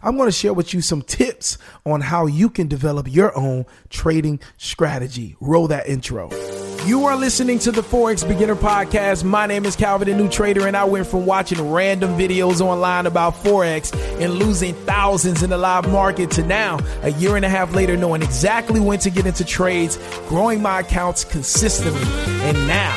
I'm going to share with you some tips on how you can develop your own trading strategy. Roll that intro. You are listening to the Forex Beginner Podcast. My name is Calvin, the new trader, and I went from watching random videos online about Forex and losing thousands in the live market to now, a year and a half later, knowing exactly when to get into trades, growing my accounts consistently. And now,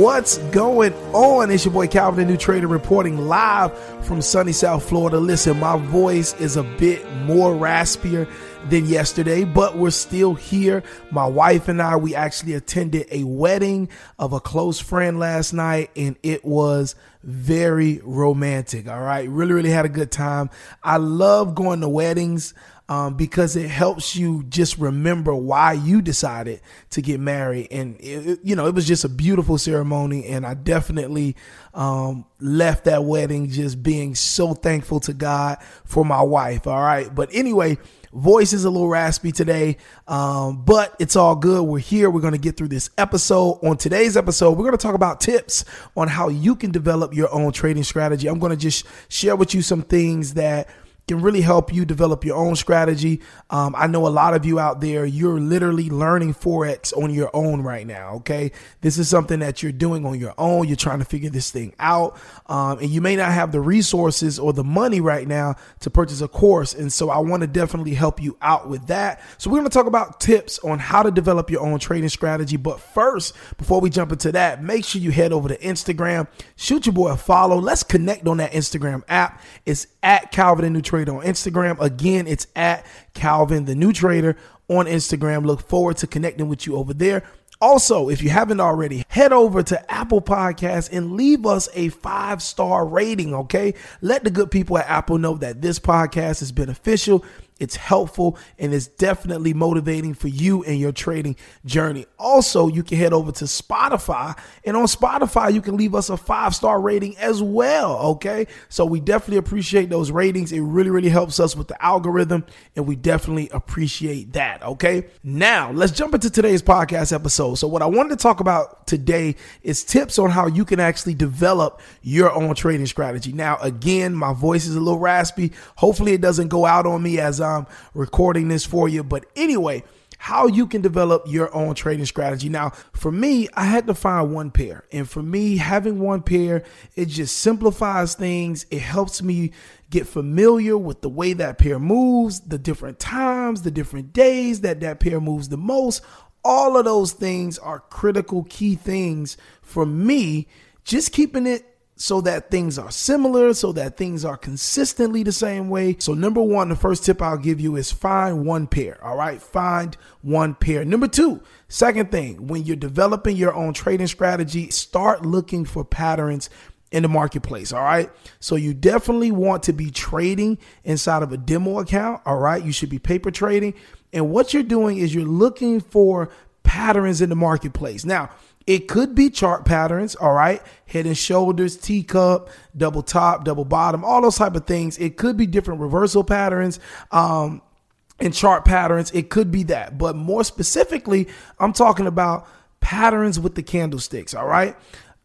What's going on? It's your boy Calvin, the new trader, reporting live from sunny South Florida. Listen, my voice is a bit more raspier than yesterday, but we're still here. My wife and I, we actually attended a wedding of a close friend last night, and it was very romantic. All right. Really, really had a good time. I love going to weddings um, because it helps you just remember why you decided to get married. And, it, you know, it was just a beautiful ceremony. And I definitely um, left that wedding just being so thankful to God for my wife. All right. But anyway, voice is a little raspy today, um, but it's all good. We're here. We're going to get through this episode. On today's episode, we're going to talk about tips on how you can develop your own trading strategy. I'm going to just share with you some things that can really help you develop your own strategy. Um, I know a lot of you out there, you're literally learning Forex on your own right now. Okay. This is something that you're doing on your own. You're trying to figure this thing out. Um, and you may not have the resources or the money right now to purchase a course. And so I want to definitely help you out with that. So we're to talk about tips on how to develop your own trading strategy. But first, before we jump into that, make sure you head over to Instagram, shoot your boy a follow. Let's connect on that Instagram app. It's at Calvin the New Trader on Instagram. Again, it's at Calvin the New Trader on Instagram. Look forward to connecting with you over there. Also, if you haven't already, head over to Apple Podcasts and leave us a five star rating, okay? Let the good people at Apple know that this podcast is beneficial it's helpful and it's definitely motivating for you and your trading journey. Also, you can head over to Spotify and on Spotify, you can leave us a five star rating as well. Okay. So we definitely appreciate those ratings. It really, really helps us with the algorithm and we definitely appreciate that. Okay. Now let's jump into today's podcast episode. So what I wanted to talk about today is tips on how you can actually develop your own trading strategy. Now, again, my voice is a little raspy. Hopefully it doesn't go out on me as I I'm recording this for you. But anyway, how you can develop your own trading strategy. Now, for me, I had to find one pair. And for me, having one pair, it just simplifies things. It helps me get familiar with the way that pair moves, the different times, the different days that that pair moves the most. All of those things are critical key things for me. Just keeping it so that things are similar, so that things are consistently the same way. So, number one, the first tip I'll give you is find one pair. All right, find one pair. Number two, second thing, when you're developing your own trading strategy, start looking for patterns in the marketplace. All right. So you definitely want to be trading inside of a demo account. All right. You should be paper trading. And what you're doing is you're looking for patterns in the marketplace. Now, it could be chart patterns, all right? Head and shoulders, teacup, double top, double bottom, all those type of things. It could be different reversal patterns. Um, and chart patterns, it could be that. But more specifically, I'm talking about patterns with the candlesticks, all right?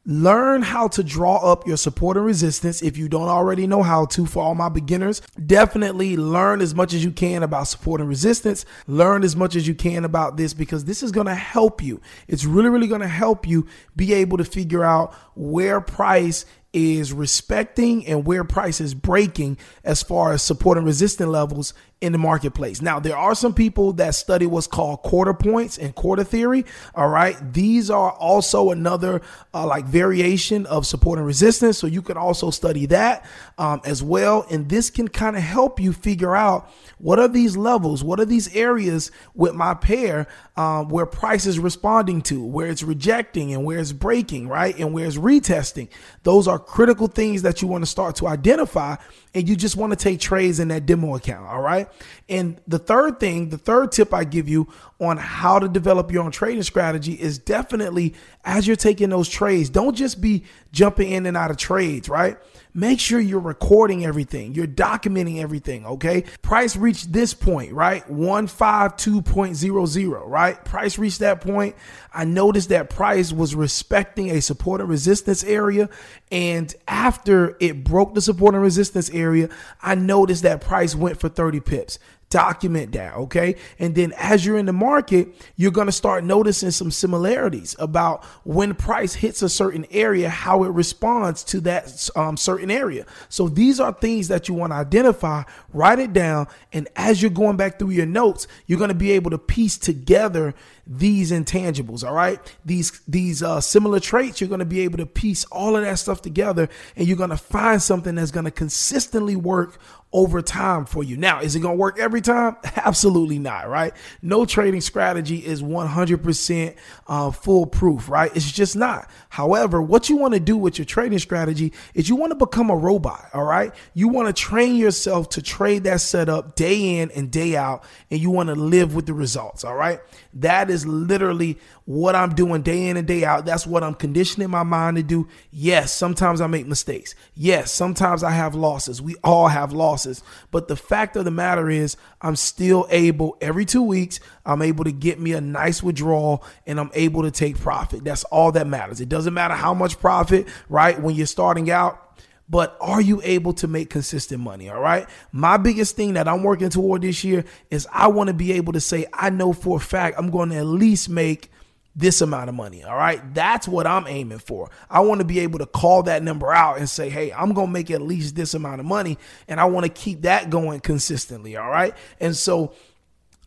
Learn how to draw up your support and resistance if you don't already know how to. For all my beginners, definitely learn as much as you can about support and resistance. Learn as much as you can about this because this is going to help you. It's really, really going to help you be able to figure out where price is respecting and where price is breaking as far as support and resistance levels in the marketplace. Now, there are some people that study what's called quarter points and quarter theory. All right. These are also another uh, like variation of support and resistance. So you can also study that um, as well. And this can kind of help you figure out what are these levels? What are these areas with my pair um, where price is responding to, where it's rejecting and where it's breaking, right? And where it's retesting. Those are critical things that you want to start to identify and you just want to take trades in that demo account. All right. And the third thing, the third tip I give you on how to develop your own trading strategy is definitely as you're taking those trades, don't just be jumping in and out of trades, right? Make sure you're recording everything. You're documenting everything. Okay. Price reached this point, right? 152.00, right? Price reached that point. I noticed that price was respecting a support and resistance area. And after it broke the support and resistance area, I noticed that price went for 30 pips document that, okay? And then as you're in the market, you're to start noticing some similarities about when price hits a certain area, how it responds to that um, certain area. So these are things that you want to identify, write it down, and as you're going back through your notes, you're to be able to piece together these intangibles all right these these uh, similar traits you're going to be able to piece all of that stuff together and you're going to find something that's going to consistently work over time for you. Now, is it going to work every time? Absolutely not, right? No trading strategy is 100% uh, foolproof, right? It's just not. However, what you want to do with your trading strategy is you want to become a robot, all right? You want to train yourself to trade that setup day in and day out, and you want to live with the results, all right? That is literally what I'm doing day in and day out. That's what I'm conditioning my mind to do. Yes, sometimes I make mistakes. Yes, sometimes I have losses. We all have losses. But the fact of the matter is, I'm still able every two weeks, I'm able to get me a nice withdrawal and I'm able to take profit. That's all that matters. It doesn't matter how much profit, right? When you're starting out, but are you able to make consistent money? All right. My biggest thing that I'm working toward this year is I want to be able to say, I know for a fact I'm going to at least make this amount of money. All right. That's what I'm aiming for. I want to be able to call that number out and say, hey, I'm going to make at least this amount of money. And I want to keep that going consistently. All right. And so,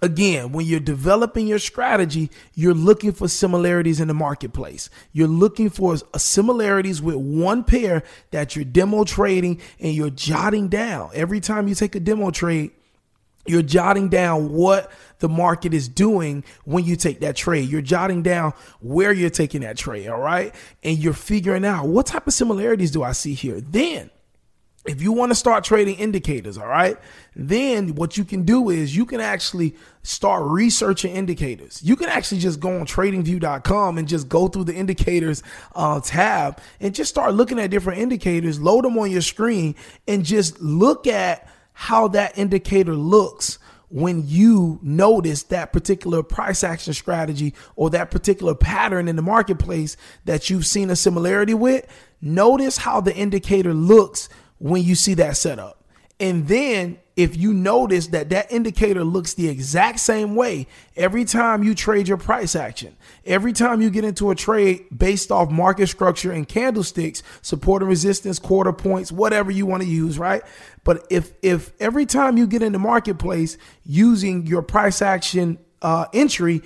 Again, when you're developing your strategy, you're looking for similarities in the marketplace. You're looking for uh, similarities with one pair that you're demo trading and you're jotting down. Every time you take a demo trade, you're jotting down what the market is doing when you take that trade. You're jotting down where you're taking that trade, all right? And you're figuring out what type of similarities do I see here. Then, if you want to start trading indicators, all right, then what you can do is you can actually start researching indicators. You can actually just go on tradingview.com and just go through the indicators uh, tab and just start looking at different indicators, load them on your screen, and just look at how that indicator looks when you notice that particular price action strategy or that particular pattern in the marketplace that you've seen a similarity with. Notice how the indicator looks when you see that setup. And then if you notice that that indicator looks the exact same way every time you trade your price action, every time you get into a trade based off market structure and candlesticks, support and resistance, quarter points, whatever you want to use, right? But if if every time you get in the marketplace using your price action uh, entry,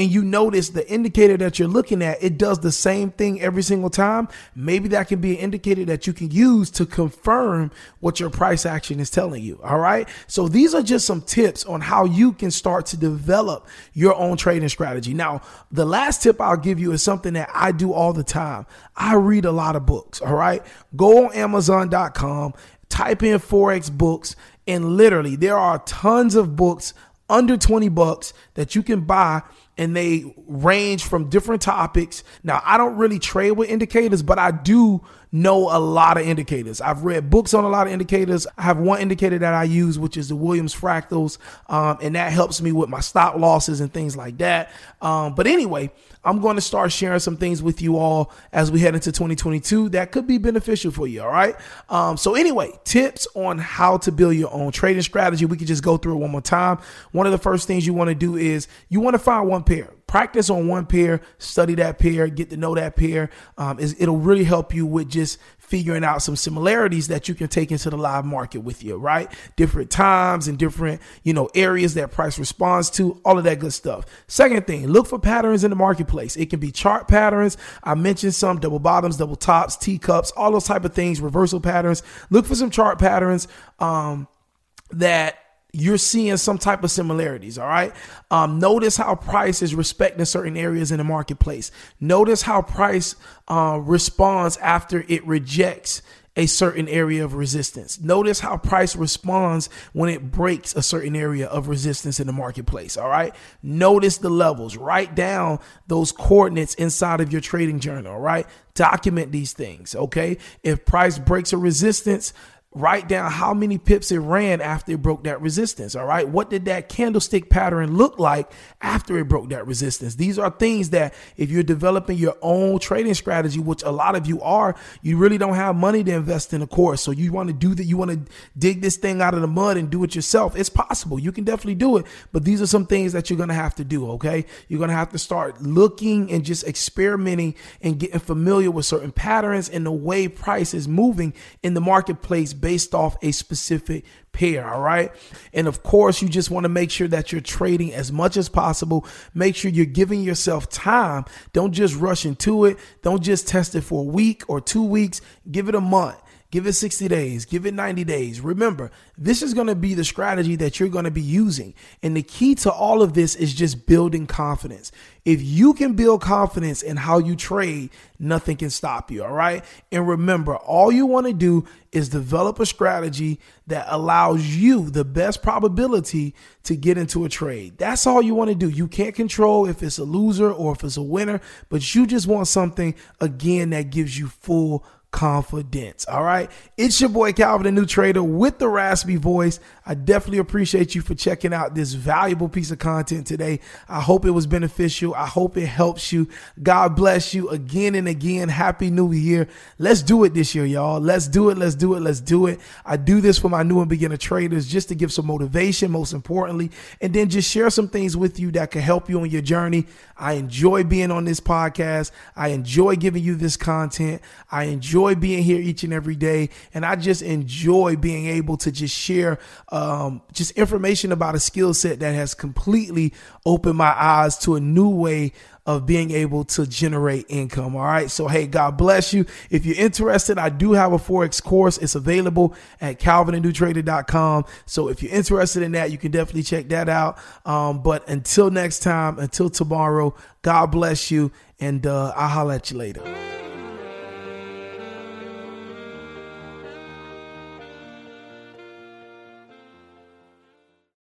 and you notice the indicator that you're looking at, it does the same thing every single time, maybe that can be an indicator that you can use to confirm what your price action is telling you. All right. So these are just some tips on how you can start to develop your own trading strategy. Now, the last tip I'll give you is something that I do all the time. I read a lot of books. All right. Go on Amazon.com, type in Forex books, and literally there are tons of books under 20 bucks that you can buy and they range from different topics. Now, I don't really trade with indicators, but I do know a lot of indicators. I've read books on a lot of indicators. I have one indicator that I use, which is the Williams fractals, um, and that helps me with my stop losses and things like that. Um, but anyway, I'm going to start sharing some things with you all as we head into 2022 that could be beneficial for you. All right. Um, so anyway, tips on how to build your own trading strategy. We could just go through it one more time. One of the first things you want to do is you want to find one pair practice on one pair, study that pair, get to know that pair. Um, it'll really help you with just figuring out some similarities that you can take into the live market with you, right? Different times and different, you know, areas that price responds to, all of that good stuff. Second thing, look for patterns in the marketplace. It can be chart patterns. I mentioned some double bottoms, double tops, teacups, all those type of things, reversal patterns. Look for some chart patterns um, that you're seeing some type of similarities. All right. Um, notice how price is respecting certain areas in the marketplace. Notice how price uh, responds after it rejects a certain area of resistance. Notice how price responds when it breaks a certain area of resistance in the marketplace. All right. Notice the levels. Write down those coordinates inside of your trading journal. All right. Document these things. Okay. If price breaks a resistance, write down how many pips it ran after it broke that resistance. All right. What did that candlestick pattern look like after it broke that resistance? These are things that if you're developing your own trading strategy, which a lot of you are, you really don't have money to invest in a course. So you want to do that. You want to dig this thing out of the mud and do it yourself. It's possible. You can definitely do it. But these are some things that you're going to have to do. Okay. You're going to have to start looking and just experimenting and getting familiar with certain patterns and the way price is moving in the marketplace based off a specific pair. All right. And of course, you just want to make sure that you're trading as much as possible. Make sure you're giving yourself time. Don't just rush into it. Don't just test it for a week or two weeks. Give it a month. Give it 60 days, give it 90 days. Remember, this is going to be the strategy that you're going to be using. And the key to all of this is just building confidence. If you can build confidence in how you trade, nothing can stop you. All right. And remember, all you want to do is develop a strategy that allows you the best probability to get into a trade. That's all you want to do. You can't control if it's a loser or if it's a winner, but you just want something again that gives you full confidence. All right. It's your boy Calvin, the new trader with the raspy voice. I definitely appreciate you for checking out this valuable piece of content today. I hope it was beneficial. I hope it helps you. God bless you again and again. Happy New Year. Let's do it this year, y'all. Let's do it. Let's do it. Let's do it. I do this for my new and beginner traders just to give some motivation, most importantly, and then just share some things with you that can help you on your journey. I enjoy being on this podcast. I enjoy giving you this content. I enjoy being here each and every day. And I just enjoy being able to just share um, just information about a skill set that has completely opened my eyes to a new way of being able to generate income. All right. So, hey, God bless you. If you're interested, I do have a Forex course. It's available at calvinthenewtrader.com. So if you're interested in that, you can definitely check that out. Um, but until next time, until tomorrow, God bless you. And uh, I'll holler at you later.